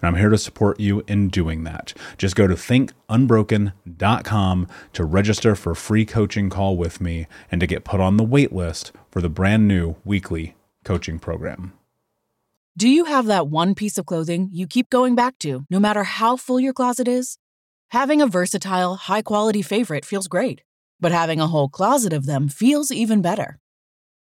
and I'm here to support you in doing that. Just go to thinkunbroken.com to register for a free coaching call with me and to get put on the wait list for the brand new weekly coaching program. Do you have that one piece of clothing you keep going back to, no matter how full your closet is? Having a versatile, high quality favorite feels great, but having a whole closet of them feels even better.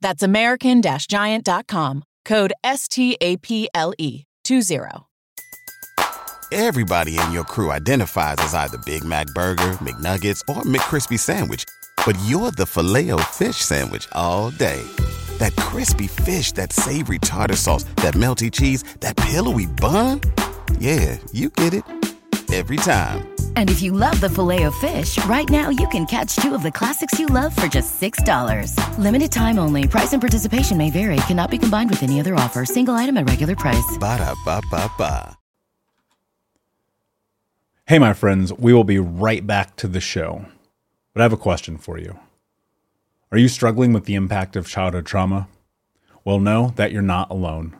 That's American Giant.com, code STAPLE 20. Everybody in your crew identifies as either Big Mac Burger, McNuggets, or McCrispy Sandwich, but you're the filet fish Sandwich all day. That crispy fish, that savory tartar sauce, that melty cheese, that pillowy bun. Yeah, you get it every time. And if you love the Filet-O-Fish, right now you can catch two of the classics you love for just $6. Limited time only. Price and participation may vary. Cannot be combined with any other offer. Single item at regular price. Ba da ba ba ba. Hey, my friends, we will be right back to the show. But I have a question for you. Are you struggling with the impact of childhood trauma? Well, know that you're not alone.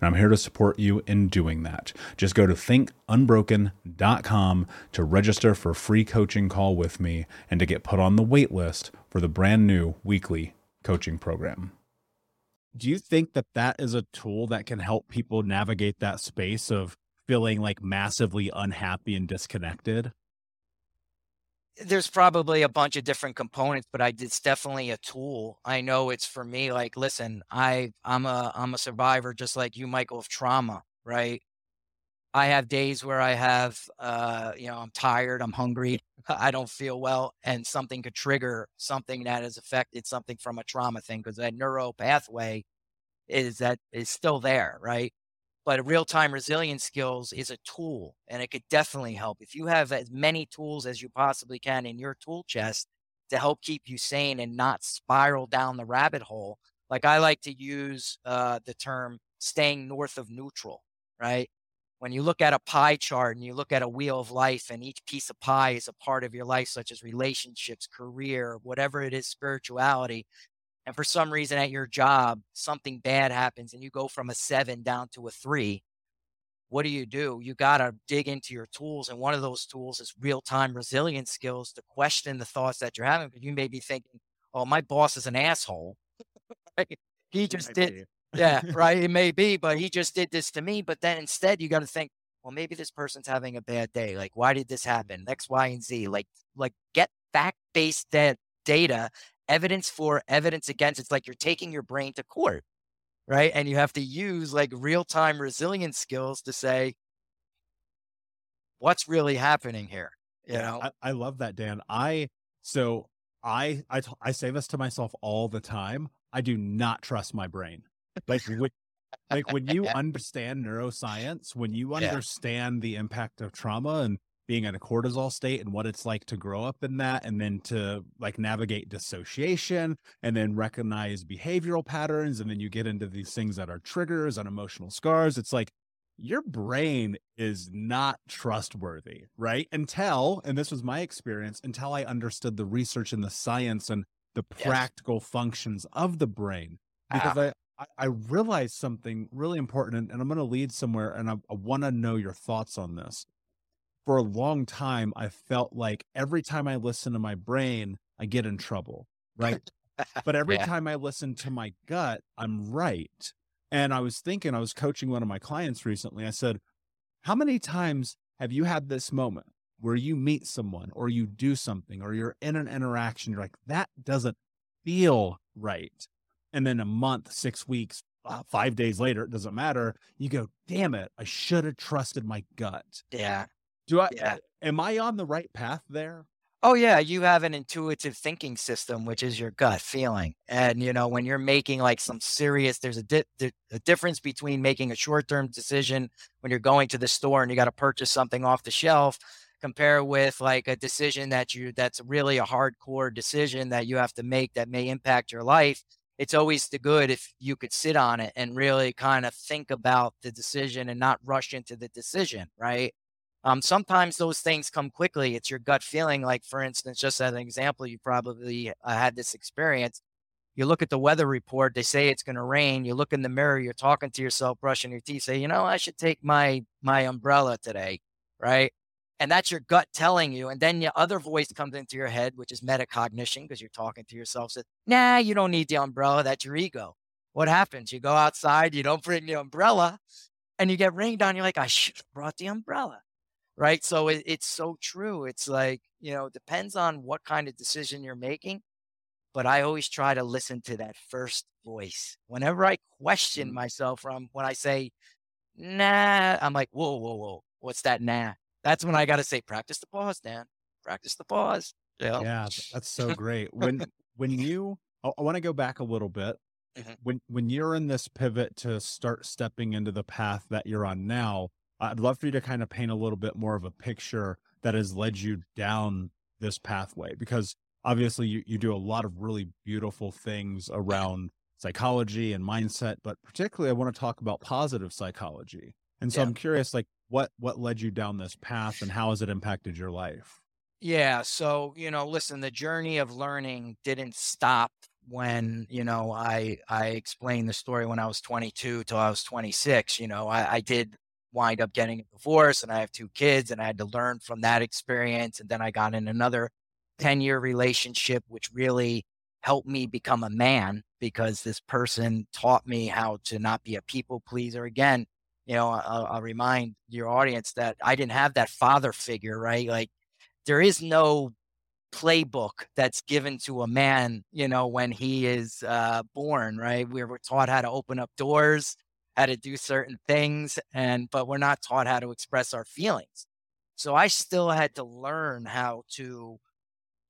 And I'm here to support you in doing that. Just go to thinkunbroken.com to register for a free coaching call with me and to get put on the wait list for the brand new weekly coaching program. Do you think that that is a tool that can help people navigate that space of feeling like massively unhappy and disconnected? There's probably a bunch of different components, but I, it's definitely a tool. I know it's for me. Like, listen, I I'm a I'm a survivor just like you, Michael, of trauma, right? I have days where I have, uh, you know, I'm tired, I'm hungry, I don't feel well, and something could trigger something that has affected something from a trauma thing because that neuro pathway is that is still there, right? But real time resilience skills is a tool and it could definitely help. If you have as many tools as you possibly can in your tool chest to help keep you sane and not spiral down the rabbit hole, like I like to use uh, the term staying north of neutral, right? When you look at a pie chart and you look at a wheel of life, and each piece of pie is a part of your life, such as relationships, career, whatever it is, spirituality, and for some reason at your job something bad happens and you go from a seven down to a three what do you do? You got to dig into your tools and one of those tools is real-time resilience skills to question the thoughts that you're having because you may be thinking oh my boss is an asshole. Right? he just did yeah right? It may be but he just did this to me but then instead you got to think well maybe this person's having a bad day like why did this happen? X y and z like like get fact-based data evidence for, evidence against. It's like you're taking your brain to court, right? And you have to use like real time resilience skills to say, what's really happening here? You yeah, know, I, I love that, Dan. I, so I, I, I say this to myself all the time. I do not trust my brain. Like, when, like when you understand neuroscience, when you understand yeah. the impact of trauma and being in a cortisol state and what it's like to grow up in that and then to like navigate dissociation and then recognize behavioral patterns and then you get into these things that are triggers and emotional scars it's like your brain is not trustworthy right until and this was my experience until i understood the research and the science and the practical yes. functions of the brain because ah. I, I realized something really important and, I'm going to lead somewhere and I, I want to know your thoughts on this for a long time, I felt like every time I listen to my brain, I get in trouble. Right. but every yeah. time I listen to my gut, I'm right. And I was thinking, I was coaching one of my clients recently. I said, How many times have you had this moment where you meet someone or you do something or you're in an interaction? You're like, That doesn't feel right. And then a month, six weeks, uh, five days later, it doesn't matter. You go, Damn it, I should have trusted my gut. Yeah. Do I? Yeah. Am I on the right path there? Oh yeah, you have an intuitive thinking system, which is your gut feeling. And you know, when you're making like some serious, there's a, di- a difference between making a short-term decision when you're going to the store and you got to purchase something off the shelf, compare with like a decision that you that's really a hardcore decision that you have to make that may impact your life. It's always the good if you could sit on it and really kind of think about the decision and not rush into the decision, right? Um, sometimes those things come quickly. It's your gut feeling. Like, for instance, just as an example, you probably uh, had this experience. You look at the weather report, they say it's going to rain. You look in the mirror, you're talking to yourself, brushing your teeth, say, you know, I should take my my umbrella today, right? And that's your gut telling you. And then your other voice comes into your head, which is metacognition, because you're talking to yourself, says, nah, you don't need the umbrella. That's your ego. What happens? You go outside, you don't bring the umbrella, and you get rained on. You're like, I should have brought the umbrella right? So it, it's so true. It's like, you know, depends on what kind of decision you're making. But I always try to listen to that first voice. Whenever I question mm-hmm. myself from when I say, nah, I'm like, whoa, whoa, whoa, what's that nah? That's when I got to say, practice the pause, Dan. Practice the pause. Yeah, Yeah. that's so great. When when you, I want to go back a little bit mm-hmm. when when you're in this pivot to start stepping into the path that you're on now, I'd love for you to kind of paint a little bit more of a picture that has led you down this pathway because obviously you, you do a lot of really beautiful things around psychology and mindset, but particularly I want to talk about positive psychology. And so yeah. I'm curious, like what what led you down this path and how has it impacted your life? Yeah. So, you know, listen, the journey of learning didn't stop when, you know, I I explained the story when I was 22 till I was 26. You know, I, I did wind up getting a divorce and I have two kids and I had to learn from that experience. And then I got in another 10 year relationship, which really helped me become a man because this person taught me how to not be a people pleaser. Again, you know, I'll, I'll remind your audience that I didn't have that father figure, right? Like there is no playbook that's given to a man, you know, when he is uh, born, right? We were taught how to open up doors, how to do certain things, and but we're not taught how to express our feelings. So I still had to learn how to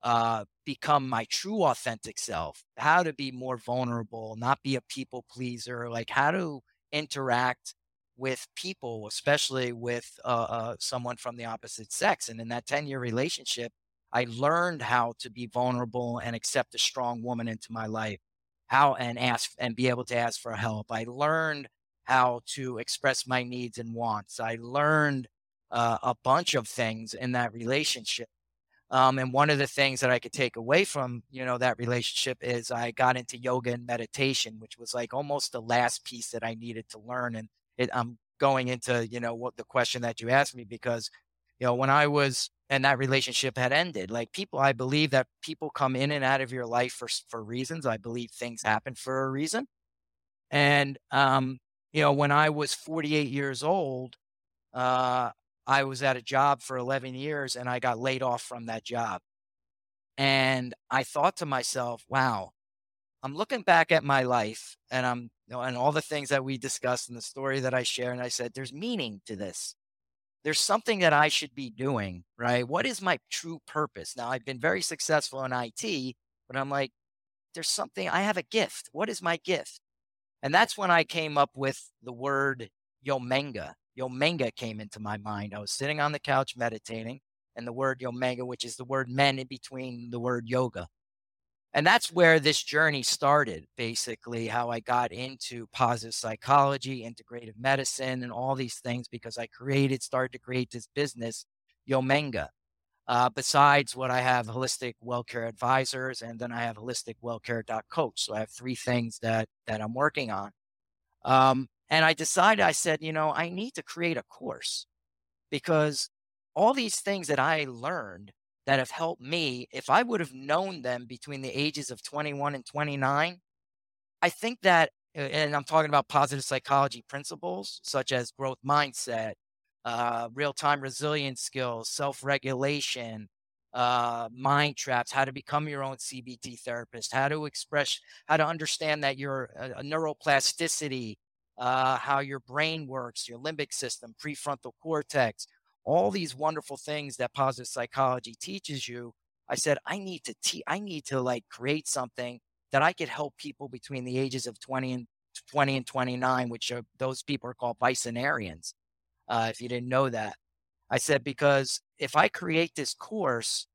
uh, become my true authentic self, how to be more vulnerable, not be a people pleaser, like how to interact with people, especially with uh, uh, someone from the opposite sex. And in that 10 year relationship, I learned how to be vulnerable and accept a strong woman into my life, how and ask and be able to ask for help. I learned how to express my needs and wants. I learned uh, a bunch of things in that relationship. Um, and one of the things that I could take away from, you know, that relationship is I got into yoga and meditation, which was like almost the last piece that I needed to learn. And it, I'm going into, you know, what the question that you asked me because, you know, when I was and that relationship had ended, like people, I believe that people come in and out of your life for for reasons. I believe things happen for a reason. And um, you know, when I was 48 years old, uh, I was at a job for 11 years and I got laid off from that job. And I thought to myself, wow, I'm looking back at my life and I'm, you know, and all the things that we discussed and the story that I share. And I said, there's meaning to this. There's something that I should be doing, right? What is my true purpose? Now, I've been very successful in IT, but I'm like, there's something, I have a gift. What is my gift? And that's when I came up with the word Yomenga. Yomenga came into my mind. I was sitting on the couch meditating, and the word Yomenga, which is the word men in between the word yoga. And that's where this journey started, basically, how I got into positive psychology, integrative medicine, and all these things because I created, started to create this business, Yomenga. Uh, besides what I have holistic well care advisors, and then I have holistic well coach. So I have three things that that I'm working on. Um, and I decided, I said, you know, I need to create a course because all these things that I learned that have helped me, if I would have known them between the ages of 21 and 29, I think that, and I'm talking about positive psychology principles such as growth mindset, uh, real time resilience skills, self regulation, uh, mind traps, how to become your own CBT therapist, how to express, how to understand that your uh, neuroplasticity, uh, how your brain works, your limbic system, prefrontal cortex, all these wonderful things that positive psychology teaches you. I said, I need to teach, I need to like create something that I could help people between the ages of 20 and 20 and 29, which are those people are called bicentenarians. Uh, if you didn't know that, I said, because if I create this course,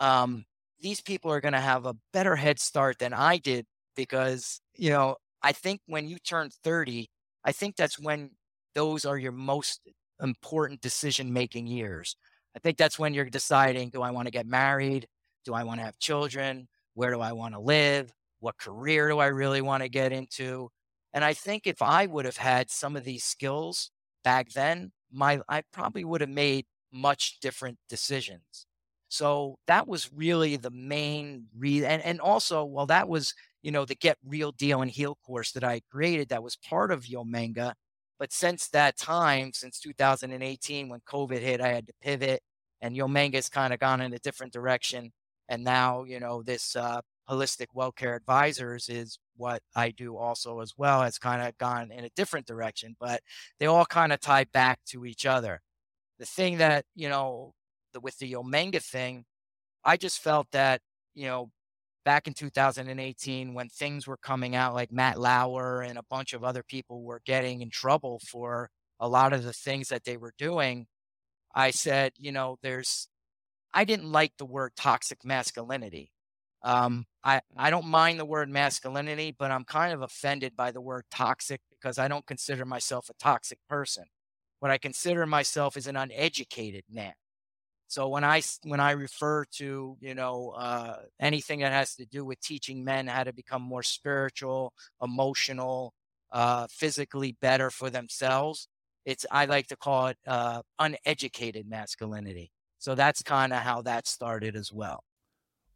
um, these people are going to have a better head start than I did because, you know, I think when you turn 30, I think that's when those are your most important decision making years. I think that's when you're deciding do I want to get married? Do I want to have children? Where do I want to live? What career do I really want to get into? And I think if I would have had some of these skills back then, my I probably would have made much different decisions. So that was really the main reason. And, and also, well, that was, you know, the Get Real Deal and Heal course that I created that was part of Yomenga. But since that time, since 2018, when COVID hit, I had to pivot and Yomenga's kind of gone in a different direction. And now, you know, this uh, holistic well care advisors is what I do also as well. Has kind of gone in a different direction, but they all kind of tie back to each other. The thing that, you know, the, with the Yomenga thing, I just felt that, you know, back in 2018 when things were coming out like Matt Lauer and a bunch of other people were getting in trouble for a lot of the things that they were doing, I said, you know, there's, I didn't like the word toxic masculinity. Um, I, I don't mind the word masculinity, but I'm kind of offended by the word toxic because I don't consider myself a toxic person. What I consider myself is an uneducated man. So when I when I refer to you know uh, anything that has to do with teaching men how to become more spiritual, emotional, uh, physically better for themselves, it's I like to call it uh, uneducated masculinity. So that's kind of how that started as well.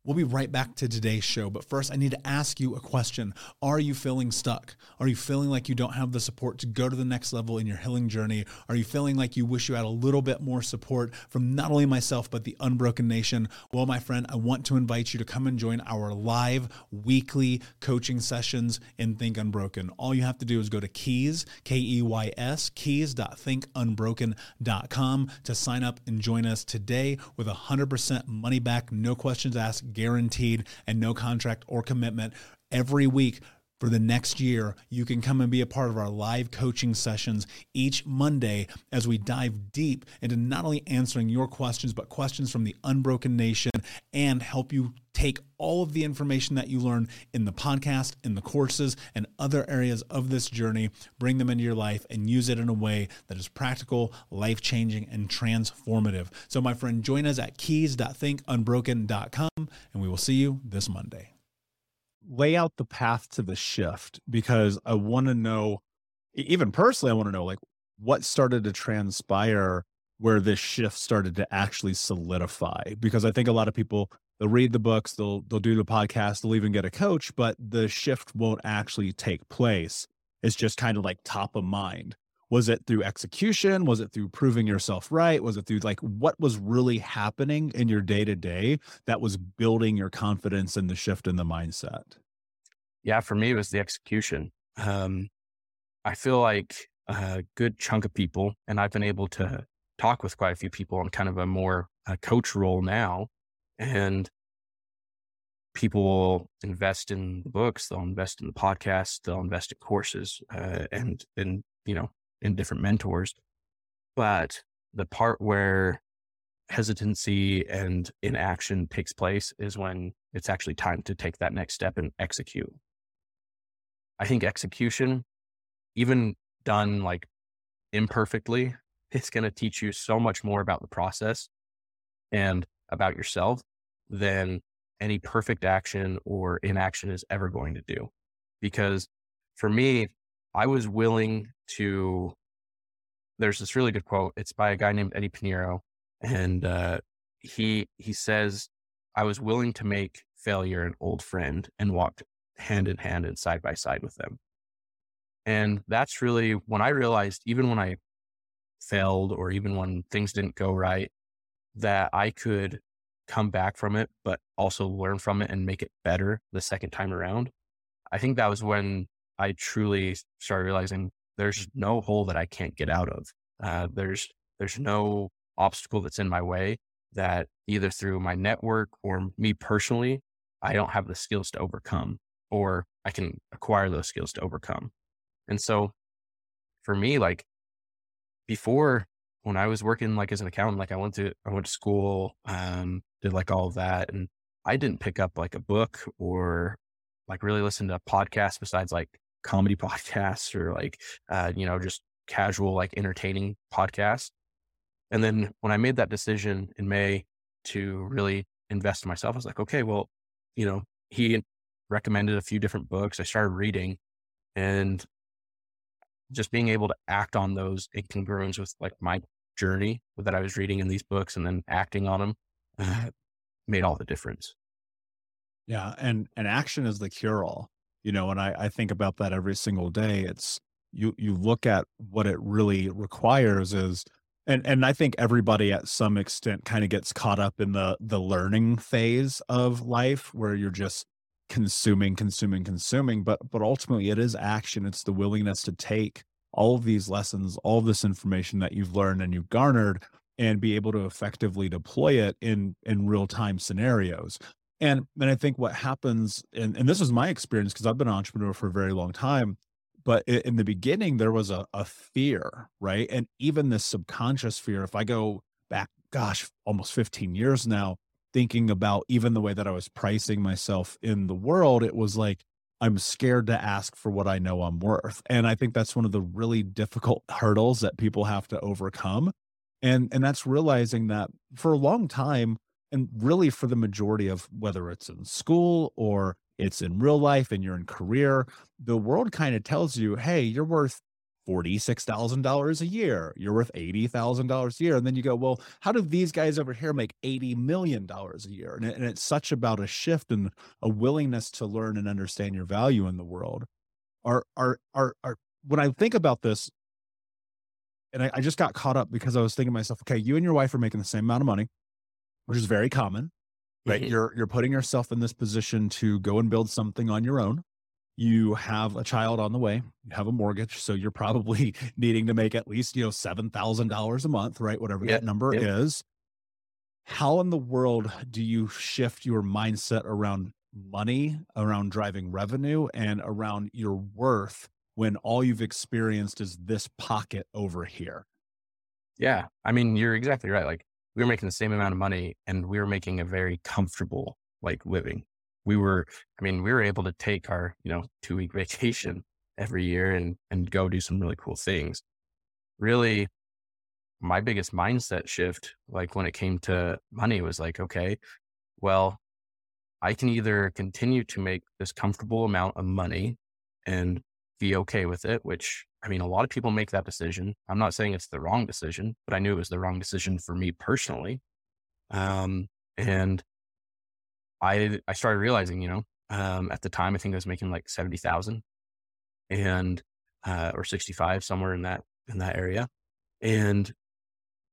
We'll be right back to today's show, but first I need to ask you a question. Are you feeling stuck? Are you feeling like you don't have the support to go to the next level in your healing journey? Are you feeling like you wish you had a little bit more support from not only myself, but the Unbroken Nation? Well, my friend, I want to invite you to come and join our live weekly coaching sessions in Think Unbroken. All you have to do is go to keys, K E Y S, keys.thinkunbroken.com to sign up and join us today with 100% money back, no questions asked guaranteed and no contract or commitment every week for the next year, you can come and be a part of our live coaching sessions each Monday as we dive deep into not only answering your questions, but questions from the Unbroken Nation and help you take all of the information that you learn in the podcast, in the courses, and other areas of this journey, bring them into your life and use it in a way that is practical, life changing, and transformative. So, my friend, join us at keys.thinkunbroken.com, and we will see you this Monday lay out the path to the shift because I want to know, even personally, I want to know like what started to transpire where this shift started to actually solidify. Because I think a lot of people they'll read the books, they'll they'll do the podcast, they'll even get a coach, but the shift won't actually take place. It's just kind of like top of mind. Was it through execution? Was it through proving yourself right? Was it through like what was really happening in your day to day that was building your confidence and the shift in the mindset? Yeah, for me, it was the execution. Um, I feel like a good chunk of people, and I've been able to talk with quite a few people on kind of a more a coach role now. And people will invest in the books, they'll invest in the podcast, they'll invest in courses, uh, and and you know and different mentors. But the part where hesitancy and inaction takes place is when it's actually time to take that next step and execute. I think execution, even done like imperfectly, it's going to teach you so much more about the process and about yourself than any perfect action or inaction is ever going to do. Because for me, I was willing to. There's this really good quote. It's by a guy named Eddie Pinero, and uh, he he says, "I was willing to make failure an old friend and walked hand in hand and side by side with them." And that's really when I realized, even when I failed or even when things didn't go right, that I could come back from it, but also learn from it and make it better the second time around. I think that was when I truly started realizing there's no hole that I can't get out of. Uh, there's there's no obstacle that's in my way that either through my network or me personally, I don't have the skills to overcome, or I can acquire those skills to overcome. And so, for me, like before when I was working like as an accountant, like I went to I went to school, um, did like all of that, and I didn't pick up like a book or like really listen to podcasts besides like comedy podcasts or like, uh, you know, just casual, like entertaining podcasts. And then when I made that decision in May to really invest in myself, I was like, okay, well, you know, he recommended a few different books. I started reading and just being able to act on those in congruence with like my journey that I was reading in these books and then acting on them made all the difference. Yeah. And, and action is the cure all you know and I, I think about that every single day it's you you look at what it really requires is and and I think everybody at some extent kind of gets caught up in the the learning phase of life where you're just consuming consuming consuming but but ultimately it is action it's the willingness to take all of these lessons all of this information that you've learned and you've garnered and be able to effectively deploy it in in real time scenarios And and I think what happens, and, and this was my experience because I've been an entrepreneur for a very long time, but in the beginning there was a, a fear, right? And even this subconscious fear, if I go back, gosh, almost 15 years now, thinking about even the way that I was pricing myself in the world, it was like, I'm scared to ask for what I know I'm worth. And I think that's one of the really difficult hurdles that people have to overcome. And and that's realizing that for a long time and really for the majority of whether it's in school or it's in real life and you're in career, the world kind of tells you, "Hey, you're worth $46,000 a year. You're worth $80,000 a year. And then you go, well, how do these guys over here make $80 million a year? And, and it's such about a shift and a willingness to learn and understand your value in the world. Are, are, are, are, when I think about this, and I, I just got caught up because I was thinking to myself, okay, you and your wife are making the same amount of money, which is very common, right? Mm-hmm. You're, you're putting yourself in this position to go and build something on your own. You have a child on the way. You have a mortgage so you're probably needing to make at least you know $7000 a month right? Whatever that number is. How in the world do you shift your mindset around money around driving revenue and around your worth when all you've experienced is this pocket over here? Yeah. I mean you're exactly right. Like we were making the same amount of money and we were making a very comfortable like living we were, I mean, we were able to take our, you know, two week vacation every year and, and go do some really cool things. Really, my biggest mindset shift, like when it came to money, was like, okay, well, I can either continue to make this comfortable amount of money and be okay with it, which I mean, a lot of people make that decision. I'm not saying it's the wrong decision, but I knew it was the wrong decision for me personally. Um, and I I started realizing, you know, um, at the time I think I was making like seventy thousand, and uh, or sixty five somewhere in that in that area, and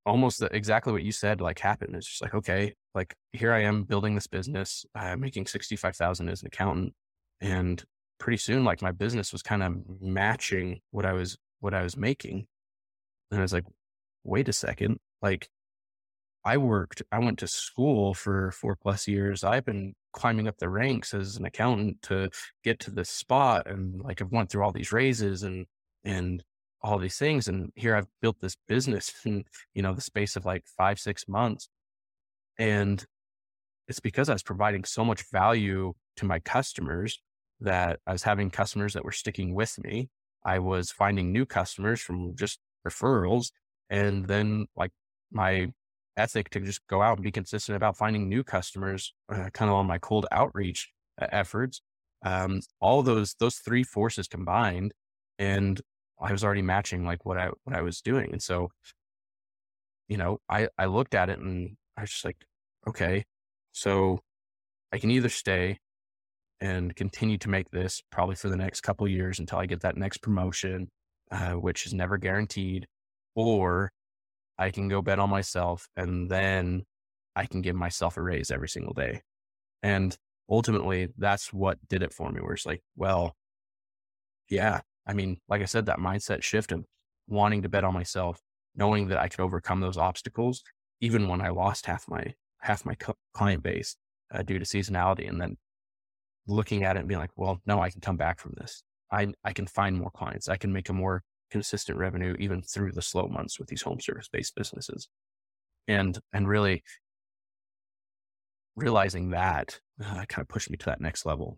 almost the, exactly what you said like happened. It's just like okay, like here I am building this business, uh, making sixty five thousand as an accountant, and pretty soon like my business was kind of matching what I was what I was making, and I was like, wait a second, like I worked, I went to school for four plus years. I've been climbing up the ranks as an accountant to get to this spot. And like I've went through all these raises and, and all these things. And here I've built this business in, you know, the space of like five, six months. And it's because I was providing so much value to my customers that I was having customers that were sticking with me. I was finding new customers from just referrals. And then like my ethic to just go out and be consistent about finding new customers, uh, kind of on my cold outreach uh, efforts. Um, all those those three forces combined, and I was already matching like what I what I was doing, and so, you know, I I looked at it and I was just like, okay, so I can either stay and continue to make this probably for the next couple years until I get that next promotion, uh, which is never guaranteed, or I can go bet on myself and then I can give myself a raise every single day. And ultimately, that's what did it for me, where it's like, well, yeah, I mean, like I said, that mindset shift of wanting to bet on myself, knowing that I could overcome those obstacles, even when I lost half my half my client base uh, due to seasonality, and then looking at it and being like, well, no, I can come back from this. I I can find more clients. I can make a more consistent revenue even through the slow months with these home service based businesses. And, and really realizing that uh, kind of pushed me to that next level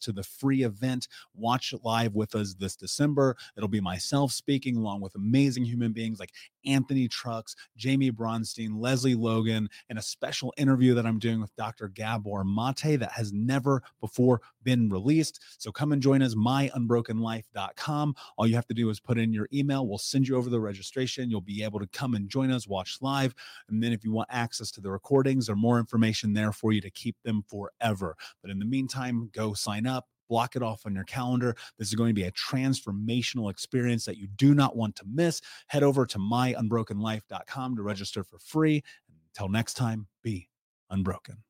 to the free event. Watch live with us this December. It'll be myself speaking along with amazing human beings like Anthony Trucks, Jamie Bronstein, Leslie Logan, and a special interview that I'm doing with Dr. Gabor Mate that has never before been released. So come and join us, myunbrokenlife.com. All you have to do is put in your email. We'll send you over the registration. You'll be able to come and join us, watch live. And then if you want access to the recordings or more information there for you to keep them forever. But in the meantime, go sign up block it off on your calendar. This is going to be a transformational experience that you do not want to miss. Head over to myunbrokenlife.com to register for free. Until next time, be unbroken.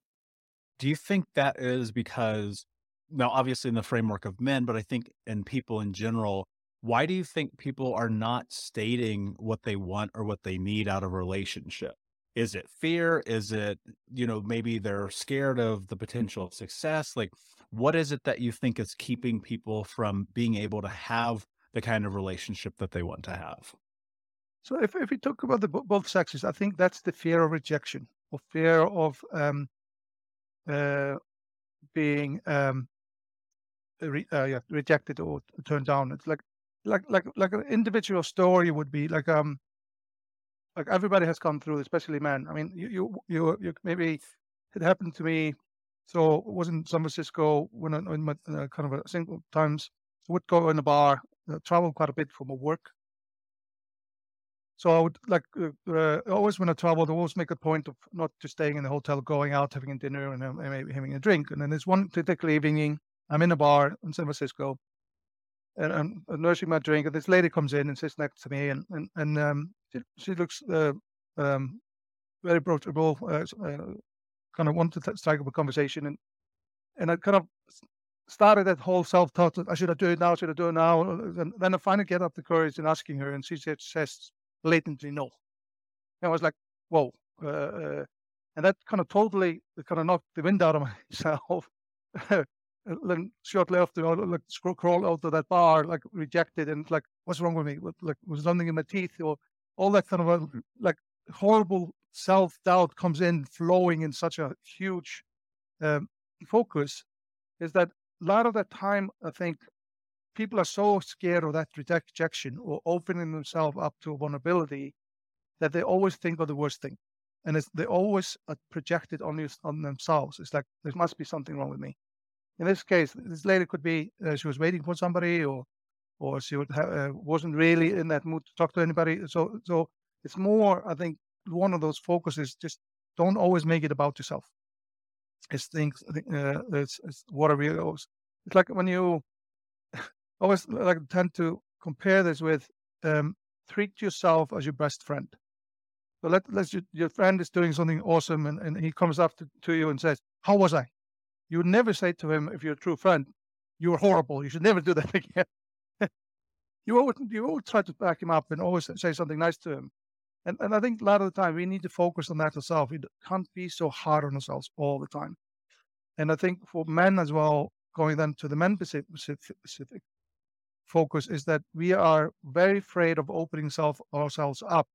Do you think that is because, now, obviously in the framework of men, but I think in people in general, why do you think people are not stating what they want or what they need out of relationship? Is it fear? Is it, you know, maybe they're scared of the potential of success? Like, what is it that you think is keeping people from being able to have the kind of relationship that they want to have? So, if, if we talk about the both sexes, I think that's the fear of rejection or fear of um, uh, being um, re- uh, yeah, rejected or turned down. It's like like like like an individual story would be like um like everybody has gone through, especially men. I mean, you you you, you maybe it happened to me. So it was in San Francisco when I my uh, kind of a single times would go in a bar, uh, travel quite a bit for my work. So I would like uh, uh, always when I traveled, I always make a point of not just staying in the hotel, going out, having a dinner, and maybe having a drink. And then there's one particular evening, I'm in a bar in San Francisco, and I'm nursing my drink, and this lady comes in and sits next to me, and and and um, she, looks uh, um, very approachable. Uh, uh, kind of wanted to strike up a conversation, and and I kind of started that whole self thought I should I do it now? Should I do it now? And then I finally get up the courage in asking her, and she says blatantly no. And I was like, whoa. Uh, uh, and that kind of totally kind of knocked the wind out of myself. then shortly after, I like crawl out of that bar, like rejected, and like, what's wrong with me? Like, was something in my teeth, or all that kind of a, like horrible self doubt comes in, flowing in such a huge um, focus. Is that a lot of that time? I think people are so scared of that rejection or opening themselves up to vulnerability that they always think of the worst thing, and they always project it on, you, on themselves. It's like there must be something wrong with me in this case, this lady could be uh, she was waiting for somebody, or or she would uh, wasn't really in that mood to talk to anybody. So so it's more, I think, one of those focuses. Just don't always make it about yourself. It's things. Uh, it's, it's whatever you always. It's like when you always like tend to compare this with um, treat yourself as your best friend. So let let's your, your friend is doing something awesome, and, and he comes up to, to you and says, "How was I?" You would never say to him, if you're a true friend, you're horrible. You should never do that again. You always you always try to back him up and always say something nice to him. And and I think a lot of the time we need to focus on that ourselves. We can't be so hard on ourselves all the time. And I think for men as well, going then to the men specific focus is that we are very afraid of opening self, ourselves up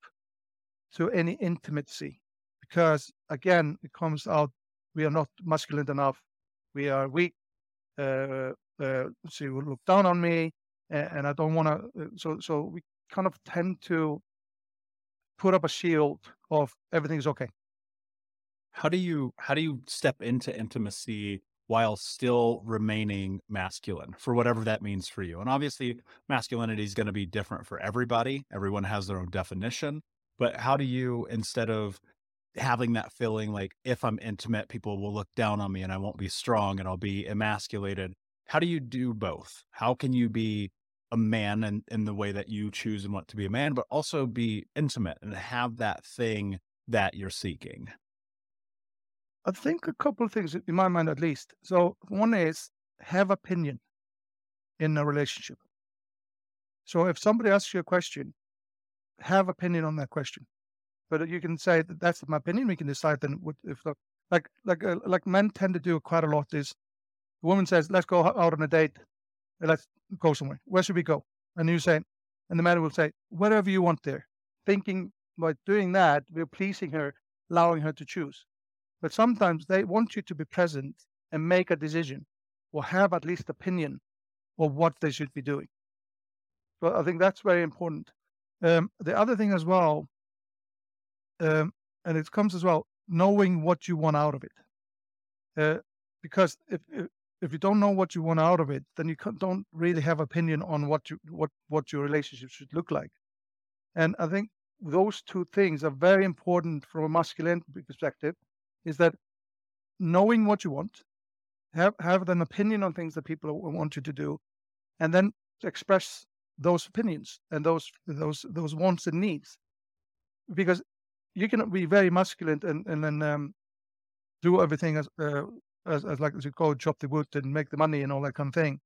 to any intimacy because again it comes out we are not masculine enough we are weak. Uh, uh, she will look down on me, and, and I don't want to. Uh, so, so we kind of tend to put up a shield of everything's okay. How do you how do you step into intimacy while still remaining masculine for whatever that means for you? And obviously, masculinity is going to be different for everybody. Everyone has their own definition. But how do you, instead of having that feeling like if I'm intimate, people will look down on me and I won't be strong and I'll be emasculated. How do you do both? How can you be a man in, in the way that you choose and want to be a man, but also be intimate and have that thing that you're seeking? I think a couple of things in my mind, at least. So, one is have opinion in a relationship. So, if somebody asks you a question, have opinion on that question. But you can say that that's my opinion. We can decide then if the, like like uh, like men tend to do quite a lot is woman says, "Let's go out on a date. Let's go somewhere. Where should we go?" And you say, and the man will say, "Wherever you want there," thinking by doing that we're pleasing her, allowing her to choose. But sometimes they want you to be present and make a decision. or have at least opinion of what they should be doing. So I think that's very important. Um, the other thing as well, um, and it comes as well, knowing what you want out of it. Uh, because if, if if you don't know what you want out of it, then you don't really have opinion on what you what what your relationship should look like. And I think those two things are very important from a masculine perspective. Is that knowing what you want, have have an opinion on things that people want you to do, and then express those opinions and those those those wants and needs, because you can be very masculine and and then um, do everything as, uh, as as like as you call chop the wood and make the money and all that kind of thing.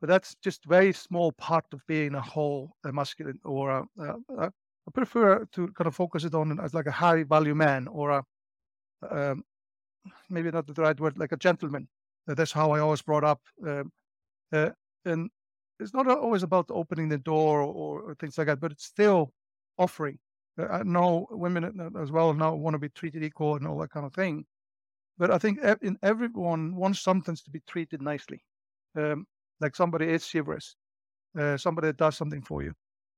But that's just very small part of being a whole a masculine or a, a, a I prefer to kind of focus it on as like a high value man or a um, maybe not the right word, like a gentleman. Uh, that's how I always brought up. Um, uh, and it's not always about opening the door or, or, things like that, but it's still offering. Uh, I know women uh, as well now want to be treated equal and all that kind of thing. But I think in everyone wants something to be treated nicely, um, like somebody is chivalrous, uh, somebody that does something for you.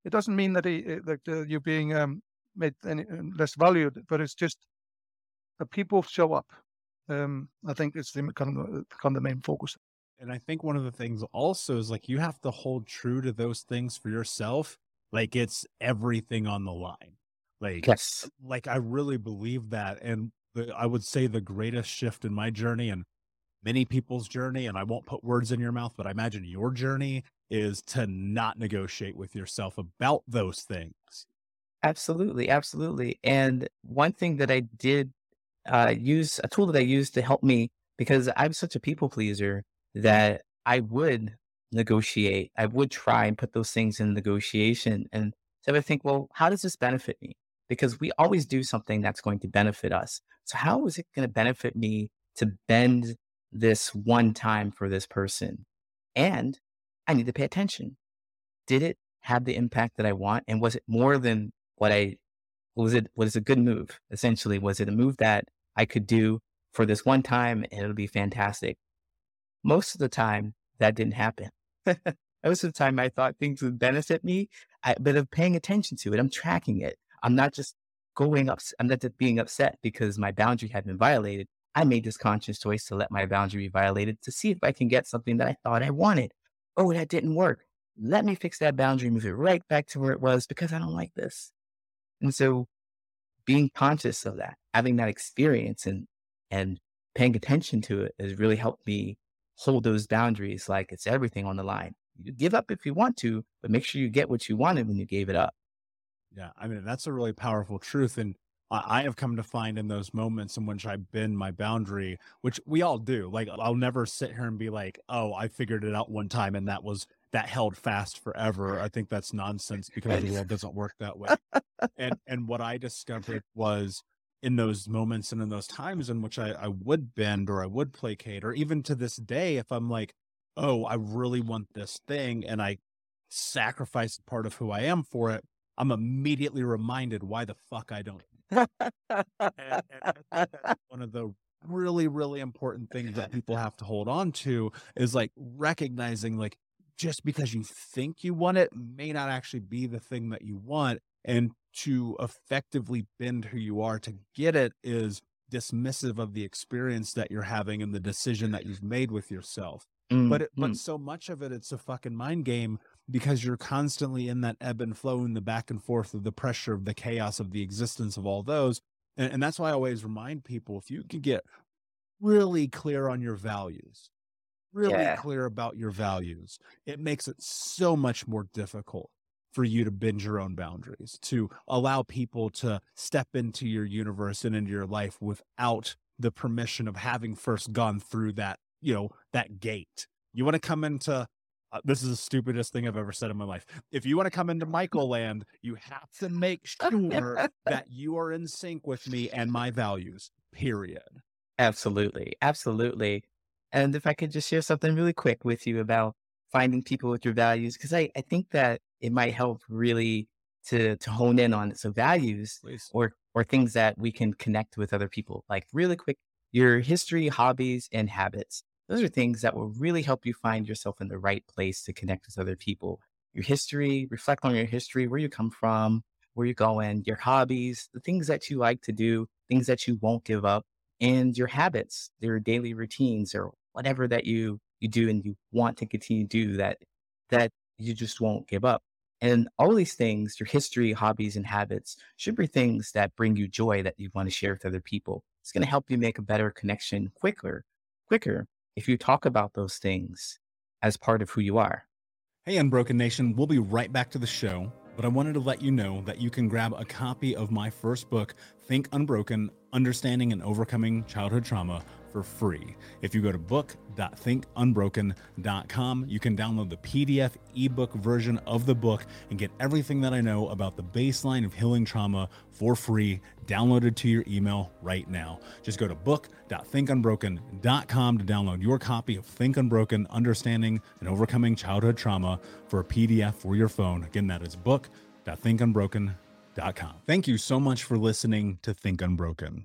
It doesn't mean that he, uh, that uh, you're being um, made any less valued, but it's just that people show up um, I think it's the kind of, kind of the main focus. And I think one of the things also is like you have to hold true to those things for yourself. Like it's everything on the line. Like yes, like I really believe that. And the, I would say the greatest shift in my journey and many people's journey, and I won't put words in your mouth, but I imagine your journey is to not negotiate with yourself about those things. Absolutely, absolutely. And one thing that I did uh, use a tool that I use to help me because I'm such a people pleaser that I would negotiate. I would try and put those things in negotiation. And so I would think, well, how does this benefit me? Because we always do something that's going to benefit us. So how is it going to benefit me to bend this one time for this person? And I need to pay attention. Did it have the impact that I want? And was it more than what I was it was a good move? Essentially, was it a move that I could do for this one time and it'll be fantastic? Most of the time, that didn't happen. Most of the time, I thought things would benefit me, I, but I'm paying attention to it. I'm tracking it. I'm not just going up. I'm not just being upset because my boundary had been violated. I made this conscious choice to let my boundary be violated to see if I can get something that I thought I wanted. Oh, that didn't work. Let me fix that boundary, move it right back to where it was because I don't like this. And so being conscious of that, having that experience and and paying attention to it has really helped me hold those boundaries like it's everything on the line. You give up if you want to, but make sure you get what you wanted when you gave it up. Yeah, I mean that's a really powerful truth, and I have come to find in those moments in which I bend my boundary, which we all do. Like I'll never sit here and be like, "Oh, I figured it out one time, and that was that held fast forever. I think that's nonsense because the world doesn't work that way. and and what I discovered was in those moments and in those times in which I, I would bend or I would placate, or even to this day, if I'm like, oh, I really want this thing and I sacrifice part of who I am for it, I'm immediately reminded why the fuck I don't. and, and one of the really, really important things that people have to hold on to is like recognizing like just because you think you want it may not actually be the thing that you want. And to effectively bend who you are to get it is dismissive of the experience that you're having and the decision that you've made with yourself. Mm, but it, mm. but so much of it, it's a fucking mind game because you're constantly in that ebb and flow in the back and forth of the pressure of the chaos of the existence of all those. And, and that's why I always remind people if you can get really clear on your values, really yeah. clear about your values, it makes it so much more difficult for you to bend your own boundaries, to allow people to step into your universe and into your life without the permission of having first gone through that, you know, that gate. You want to come into uh, this is the stupidest thing I've ever said in my life. If you want to come into Michael land, you have to make sure that you are in sync with me and my values, period. Absolutely. Absolutely. And if I could just share something really quick with you about finding people with your values, because I, I think that it might help really to to hone in on it. So values Please. or or things that we can connect with other people. Like really quick, your history, hobbies, and habits. Those are things that will really help you find yourself in the right place to connect with other people. Your history, reflect on your history, where you come from, where you're going, your hobbies, the things that you like to do, things that you won't give up, and your habits, your daily routines, or whatever that you you do and you want to continue to do that that you just won't give up. And all these things, your history, hobbies, and habits should be things that bring you joy that you want to share with other people. It's going to help you make a better connection quicker, quicker if you talk about those things as part of who you are. Hey, Unbroken Nation, we'll be right back to the show, but I wanted to let you know that you can grab a copy of my first book, Think Unbroken Understanding and Overcoming Childhood Trauma for free. If you go to book.thinkunbroken.com, you can download the PDF ebook version of the book and get everything that I know about the baseline of healing trauma for free, downloaded to your email right now. Just go to book.thinkunbroken.com to download your copy of Think Unbroken Understanding and Overcoming Childhood Trauma for a PDF for your phone. Again, that is book.thinkunbroken.com. Thank you so much for listening to Think Unbroken.